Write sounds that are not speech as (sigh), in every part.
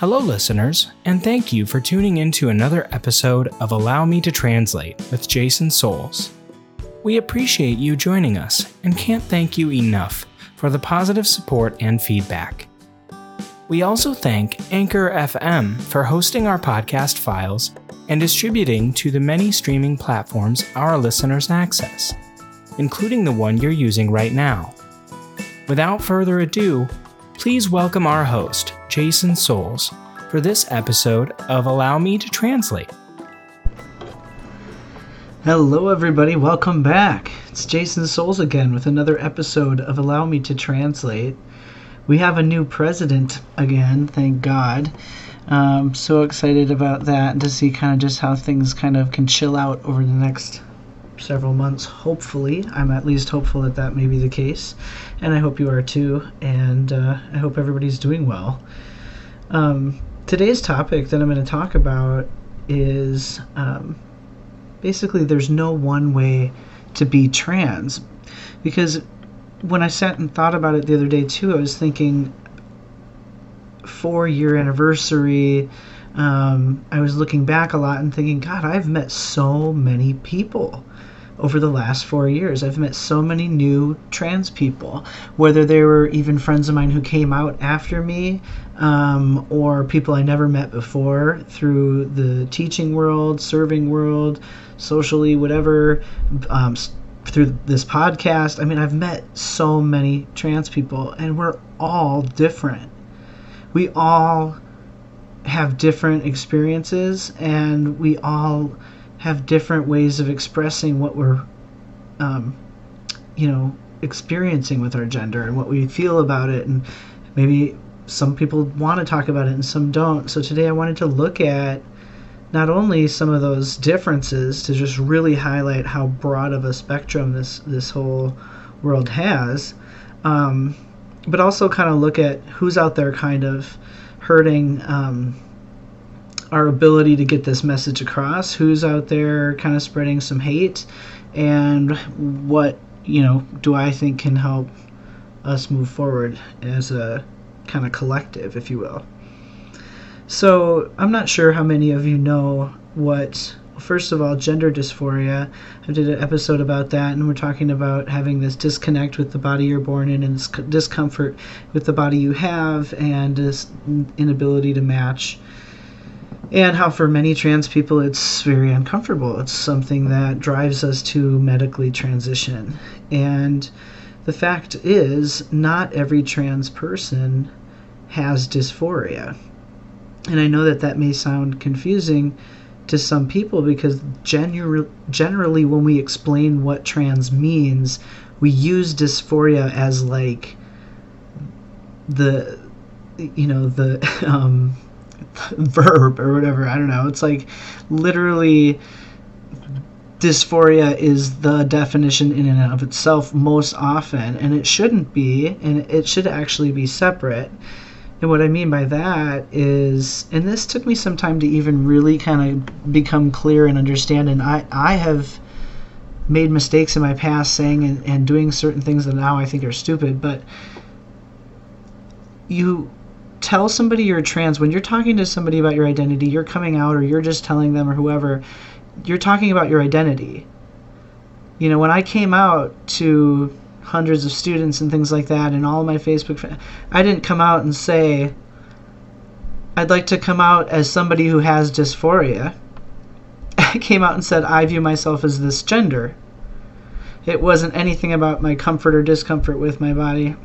Hello, listeners, and thank you for tuning in to another episode of Allow Me to Translate with Jason Souls. We appreciate you joining us and can't thank you enough for the positive support and feedback. We also thank Anchor FM for hosting our podcast files and distributing to the many streaming platforms our listeners access, including the one you're using right now. Without further ado, please welcome our host, Jason Souls, for this episode of Allow Me to Translate. Hello, everybody. Welcome back. It's Jason Souls again with another episode of Allow Me to Translate. We have a new president again, thank God. Um, so excited about that and to see kind of just how things kind of can chill out over the next several months, hopefully. I'm at least hopeful that that may be the case. And I hope you are too. And uh, I hope everybody's doing well. Um, today's topic that I'm going to talk about is um, basically there's no one way to be trans. Because when I sat and thought about it the other day too, I was thinking four year anniversary. Um, I was looking back a lot and thinking, God, I've met so many people over the last four years. I've met so many new trans people, whether they were even friends of mine who came out after me um, or people I never met before through the teaching world, serving world, socially, whatever, um, through this podcast. I mean, I've met so many trans people, and we're all different. We all have different experiences, and we all have different ways of expressing what we're, um, you know, experiencing with our gender and what we feel about it. And maybe some people want to talk about it and some don't. So today I wanted to look at not only some of those differences to just really highlight how broad of a spectrum this this whole world has, um, but also kind of look at who's out there kind of hurting um, our ability to get this message across, who's out there kind of spreading some hate, and what, you know, do I think can help us move forward as a kind of collective, if you will. So, I'm not sure how many of you know what first of all, gender dysphoria. I did an episode about that, and we're talking about having this disconnect with the body you're born in and this discomfort with the body you have and this inability to match and how for many trans people it's very uncomfortable. It's something that drives us to medically transition. And the fact is, not every trans person has dysphoria. And I know that that may sound confusing to some people because genu- generally, when we explain what trans means, we use dysphoria as like the, you know, the, (laughs) um, (laughs) verb or whatever. I don't know. It's like literally dysphoria is the definition in and of itself most often, and it shouldn't be, and it should actually be separate. And what I mean by that is, and this took me some time to even really kind of become clear and understand, and I, I have made mistakes in my past saying and, and doing certain things that now I think are stupid, but you tell somebody you're trans when you're talking to somebody about your identity you're coming out or you're just telling them or whoever you're talking about your identity. You know when i came out to hundreds of students and things like that and all my facebook friends i didn't come out and say i'd like to come out as somebody who has dysphoria. (laughs) I came out and said i view myself as this gender. It wasn't anything about my comfort or discomfort with my body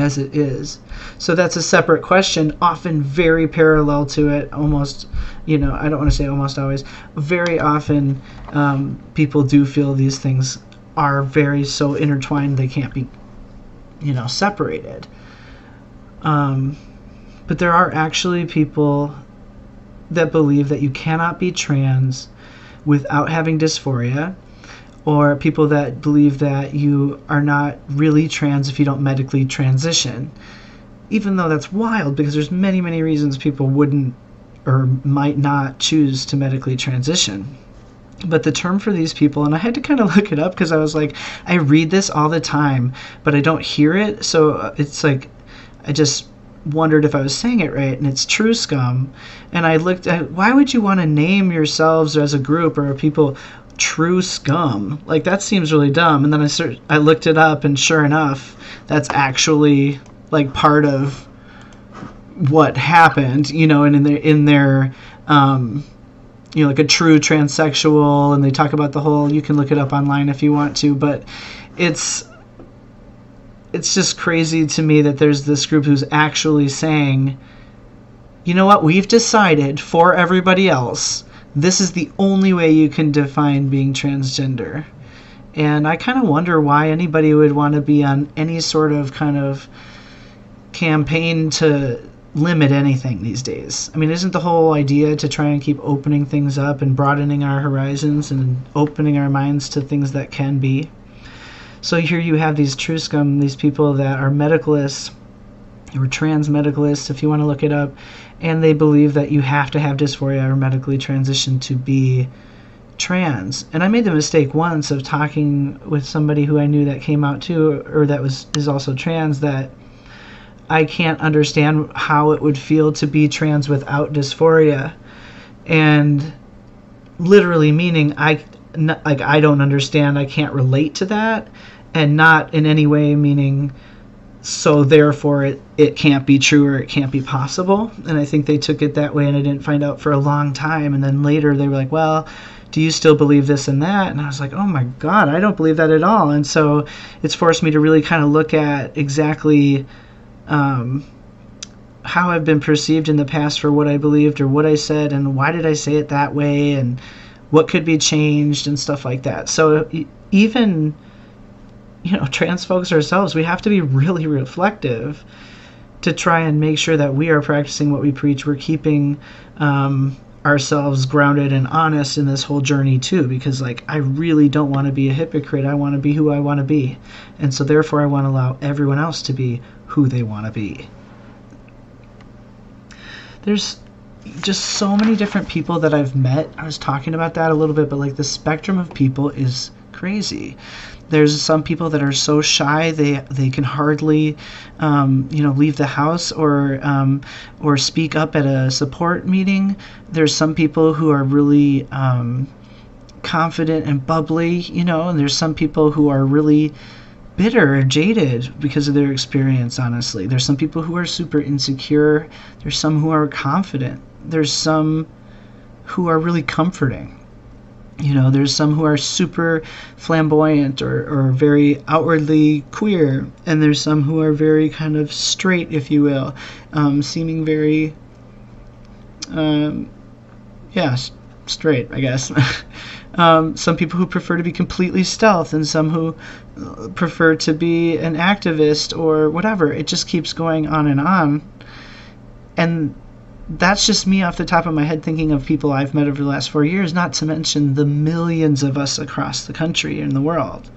as it is. So that's a separate question, often very parallel to it, almost, you know, I don't want to say almost always. Very often, um, people do feel these things are very so intertwined they can't be, you know, separated. Um, but there are actually people that believe that you cannot be trans without having dysphoria or people that believe that you are not really trans if you don't medically transition. Even though that's wild because there's many, many reasons people wouldn't or might not choose to medically transition. But the term for these people, and I had to kind of look it up because I was like, I read this all the time, but I don't hear it. So uh, it's like, I just wondered if I was saying it right, and it's truscum. And I looked at why would you want to name yourselves as a group or people truscum? Like that seems really dumb. And then I I looked it up, and sure enough, that's actually like part of what happened. You know, and in their in their um, you know, like a true transsexual, and they talk about the whole. You can look it up online if you want to, but it's it's just crazy to me that there's this group who's actually saying, you know what, we've decided for everybody else, this is the only way you can define being transgender. And I kind of wonder why anybody would want to be on any sort of kind of campaign to limit anything these days. I mean, isn't the whole idea to try and keep opening things up and broadening our horizons and opening our minds to things that can be? So here you have these truscum, these people that are medicalists or trans medicalists, if you want to look it up, and they believe that you have to have dysphoria or medically transition to be trans. And I made the mistake once of talking with somebody who I knew that came out too, or that was is also trans, that I can't understand how it would feel to be trans without dysphoria, and literally meaning I like I don't understand, I can't relate to that, and not in any way meaning so therefore it, it can't be true or it can't be possible. And I think they took it that way and I didn't find out for a long time. And then later they were like, well, do you still believe this and that? And I was like, oh my God, I don't believe that at all. And so it's forced me to really kind of look at exactly um, how I've been perceived in the past for what I believed or what I said and why did I say it that way and what could be changed and stuff like that. So even you know trans folks ourselves, we have to be really reflective to try and make sure that we are practicing what we preach. We're keeping um, ourselves grounded and honest in this whole journey too because like I really don't want to be a hypocrite. I want to be who I want to be. And so therefore I want to allow everyone else to be who they want to be. There's just so many different people that I've met. I was talking about that a little bit, but like the spectrum of people is crazy. There's some people that are so shy they they can hardly, um, you know, leave the house or um, or speak up at a support meeting. There's some people who are really um, confident and bubbly, you know, and there's some people who are really bitter or jaded because of their experience honestly there's some people who are super insecure there's some who are confident there's some who are really comforting. You know, there's some who are super flamboyant or, or very outwardly queer, and there's some who are very kind of straight, if you will, um, seeming very, um, yeah, straight, I guess. (laughs) um, some people who prefer to be completely stealth, and some who uh, prefer to be an activist or whatever. It just keeps going on and on. And that's just me off the top of my head thinking of people I've met over the last four years, not to mention the millions of us across the country and the world.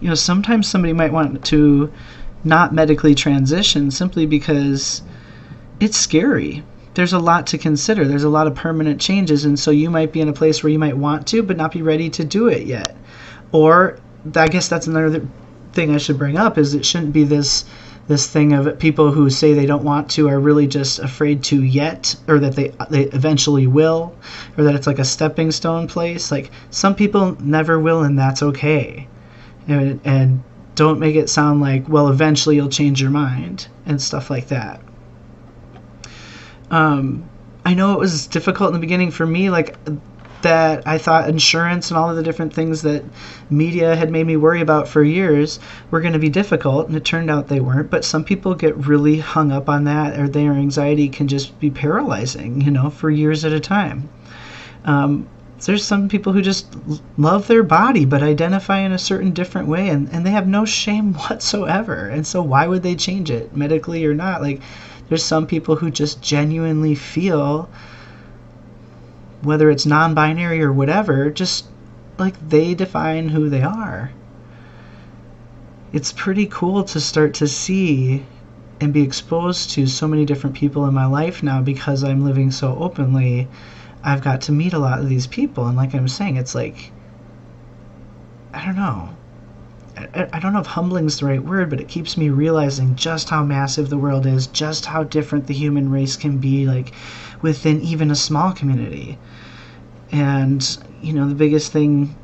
You know, sometimes somebody might want to not medically transition simply because it's scary. There's a lot to consider. There's a lot of permanent changes, and so you might be in a place where you might want to, but not be ready to do it yet. Or I guess that's another thing I should bring up is it shouldn't be this this thing of people who say they don't want to are really just afraid to yet or that they they eventually will or that it's like a stepping stone place. Like some people never will and that's okay. And, and don't make it sound like well eventually you'll change your mind and stuff like that. Um, i know it was difficult in the beginning for me like that I thought insurance and all of the different things that media had made me worry about for years were going to be difficult, and it turned out they weren't. But some people get really hung up on that, or their anxiety can just be paralyzing, you know, for years at a time. Um, there's some people who just love their body but identify in a certain different way and, and they have no shame (laughs) whatsoever and so why would they change it medically or not like there's some people who just genuinely feel whether it's non binary or whatever, just like they define who they are. It's pretty cool to start to see and be exposed to so many different people in my life now because I'm living so openly. I've got to meet a lot of these people, and like I'm saying, it's like, I don't know. I, don't know if humbling is the right word, but it keeps me realizing just how massive the world is, just how different the human race can be, like within even a small community. And, you know, the biggest thing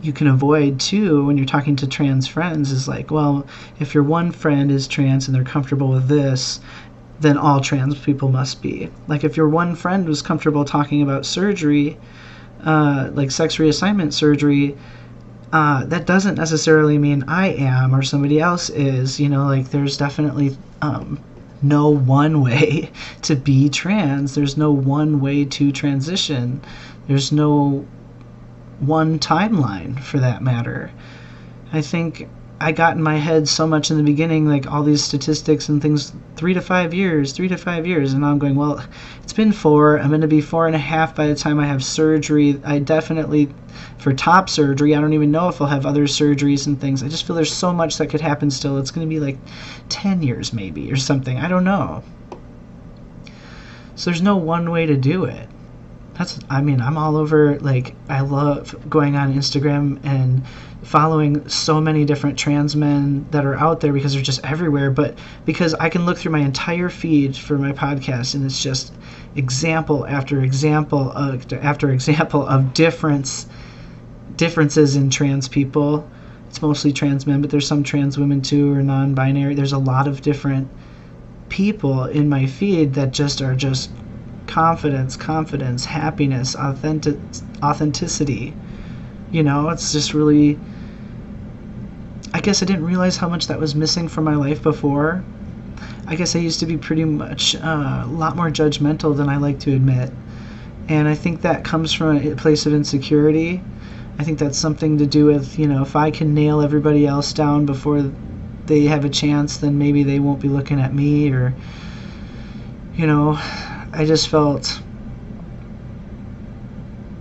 you can avoid too when you're talking to trans friends is like, well, if your one friend is trans and they're comfortable with this, then all trans people must be. Like if your one friend was comfortable talking about surgery, uh, like sex reassignment surgery, uh, that doesn't necessarily mean I am or somebody else is. You know, like there's definitely um, no one (laughs) way to be trans. There's no one way to transition. There's no one timeline for that matter. I think I got in my head so much in the beginning, like all these statistics and things, three to five years, three to five years. And now I'm going, well, it's been four. I'm going to be four and a half by the time I have surgery. I definitely, for top surgery, I don't even know if I'll have other surgeries and things. I just feel there's so much that could happen still. It's going to be like 10 years maybe or something. I don't know. So there's no one way to do it that's i mean i'm all over like i love going on instagram and following so many different trans men that are out there because they're just everywhere. But because i can look through my entire feed for my podcast and it's just example after example of, after example of difference differences in trans people. It's mostly trans men but there's some trans women too or non-binary. There's a lot of different people in my feed that just are just confidence, confidence, happiness, authentic, authenticity. You know, it's just really. I guess I didn't realize how much that was missing from my life before. I guess I used to be pretty much uh, a lot more judgmental than I like to admit. And I think that comes from a place of insecurity. I think that's something to do with, you know, if I can nail everybody else down before they have a chance, then maybe they won't be looking at me or, you know, I just felt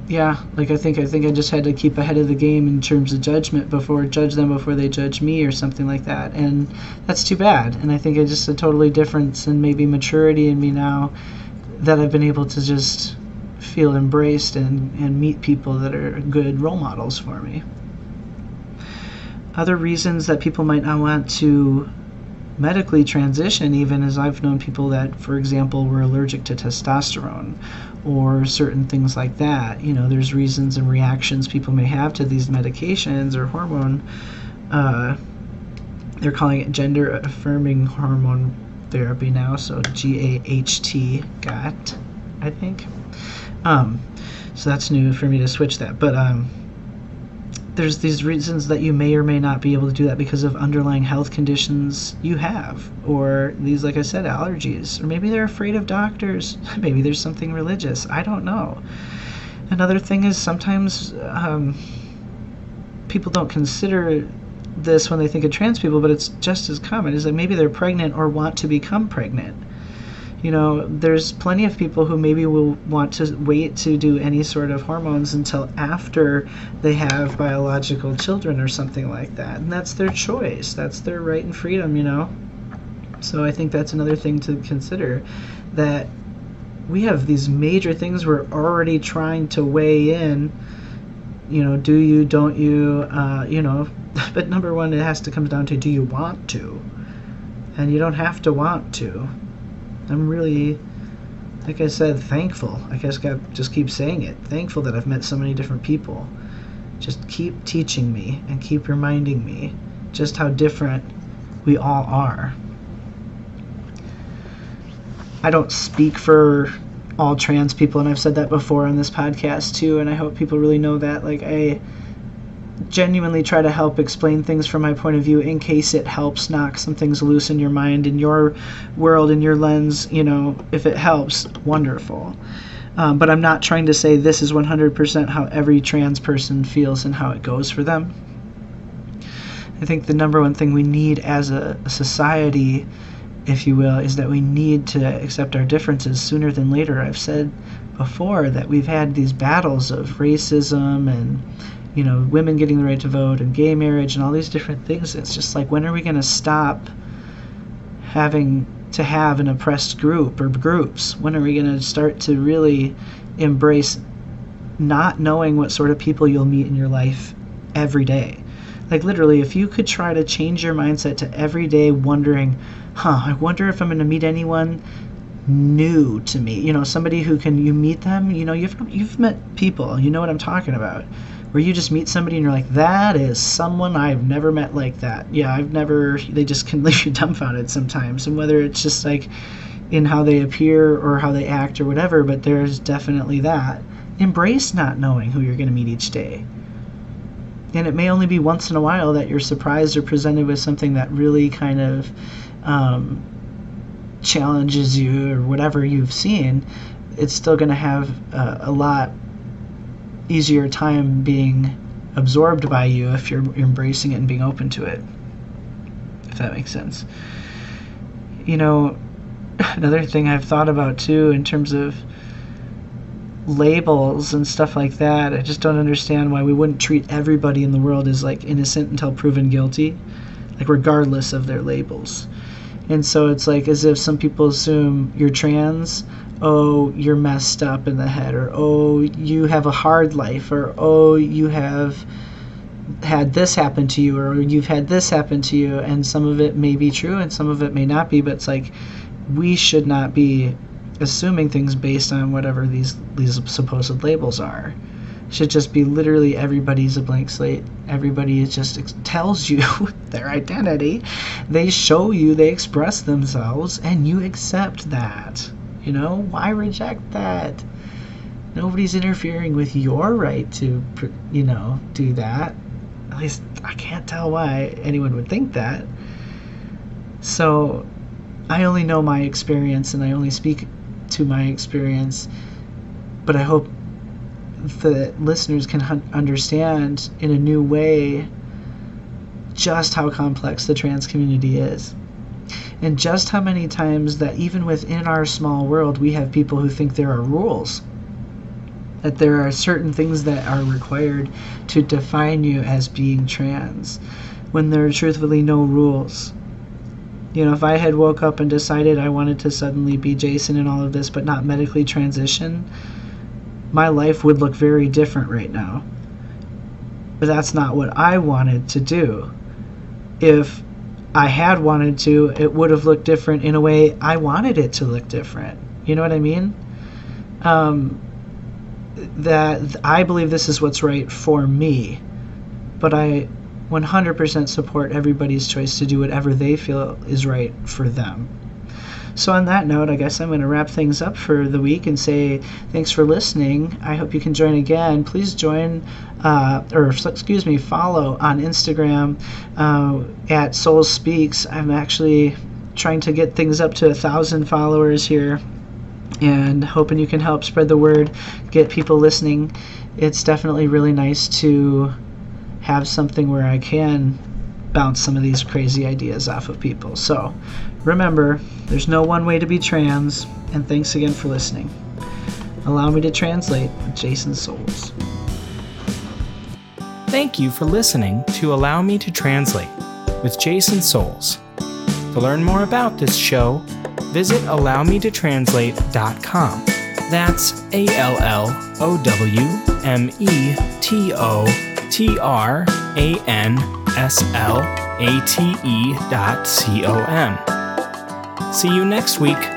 yeah, like I think I think I just had to keep ahead of the game in terms of judgment before judge them before they judge me or something like that. And that's too bad. And I think it's just a totally difference and maybe maturity in me now that I've been able to just feel embraced and, and meet people that are good role models for me. Other reasons that people might not want to medically transition, even as I've known people that, for example, were allergic to testosterone or certain things like that. You know, there's reasons and reactions people may have to these medications or hormone. Uh, they're calling it gender affirming hormone therapy now, so G A H T, GAT, I think. Um, so that's new for me to switch that. But um, there's these reasons that you may or may not be able to do that because of underlying health conditions you have or these like i said allergies or maybe they're afraid of doctors (laughs) maybe there's something religious i don't know. Another thing is sometimes um, people don't consider this when they think of trans people but it's just as common is that maybe they're pregnant or want to become pregnant you know, there's plenty of people who maybe will want to wait to do any sort of hormones until after they have biological children or something like that. And that's their choice. That's their right and freedom, you know. So I think that's another thing to consider that we have these major things we're already trying to weigh in. You know, do you, don't you, uh, you know, (laughs) but number one, it has to come down to do you want to? And you don't have to want to I'm really, like I said, thankful. I guess I just keep saying it. Thankful that I've met so many different people. Just keep teaching me and keep reminding me just how different we all are. I don't speak for all trans people, and I've said that before on this podcast too, and I hope people really know that. Like, I genuinely try to help explain things from my point of view in case it helps knock some things loose in your mind, in your world, in your lens. You know, if it helps, wonderful. Um, but I'm not trying to say this is 100% how every trans person feels and how it goes for them. I think the number one thing we need as a, a society, if you will, is that we need to accept our differences sooner than later. I've said before that we've had these battles of racism and you know, women getting the right to vote and gay marriage and all these different things. It's just like, when are we going to stop having to have an oppressed group or groups? When are we going to start to really embrace not knowing what sort of people you'll meet in your life every day? Like, literally, if you could try to change your mindset to every day wondering, huh, I wonder if I'm going to meet anyone new to me. You know, somebody who can, you meet them, you know, you've, you've met people, you know what I'm talking about. Where you just meet somebody and you're like, that is someone I've never met like that. Yeah, I've never, they just can (laughs) leave you dumbfounded sometimes. And whether it's just like in how they appear or how they act or whatever, but there's definitely that. Embrace not knowing who you're going to meet each day and it may only be once in a while that you're surprised or presented with something that really kind of um, challenges you or whatever you've seen it's still going to have a, a lot easier time being absorbed by you if you're embracing it and being open to it if that makes sense you know (laughs) another thing i've thought about too in terms of labels and stuff like that. I just don't understand why we wouldn't treat everybody in the world as like innocent until proven guilty, like regardless of their labels. And so it's like as if some people assume you're trans, oh, you're messed up in the head, or oh, you have a hard life, or oh, you have had this happen to you, or you've had this happen to you. And some of it may be true and some of it may not be, but it's like we should not be assuming things based on whatever these these supposed labels are. Should just be literally everybody's a blank slate. Everybody just tells you (laughs) their identity. They show you, they express themselves, and you accept that. You know, why reject that? Nobody's interfering with your right to, you know, do that. At least I can't tell why anyone would think that. So I only know my experience and I only speak to my experience, but I hope the listeners can understand in a new way just how complex the trans community is. And just how many times that even within our small world, we have people who think there are rules. That there are certain things that are required to define you as being trans, when there are truthfully no rules you know, if I had woke up and decided I wanted to suddenly be Jason and all of this, but not medically transition, my life would look very different right now. But that's not what I wanted to do. If I had wanted to, it would have looked different in a way I wanted it to look different. You know what I mean? Um, that I believe this is what's right for me, but I 100% support everybody's choice to do whatever they feel is right for them. So, on that note, I guess I'm going to wrap things up for the week and say thanks for listening. I hope you can join again. Please join, uh, or excuse me, follow on Instagram uh, at Soul Speaks. I'm actually trying to get things up to a thousand followers here and hoping you can help spread the word, get people listening. It's definitely really nice to have something where I can bounce some of these crazy ideas off of people. So remember, there's no one way to be trans, and thanks again for listening. Allow me to translate with Jason Souls. Thank you for listening to Allow Me to Translate with Jason Souls. To learn more about this show, visit allowmetotranslate.com. That's A L L O W M E T O T R A N S L A T E dot C O M. See you next week.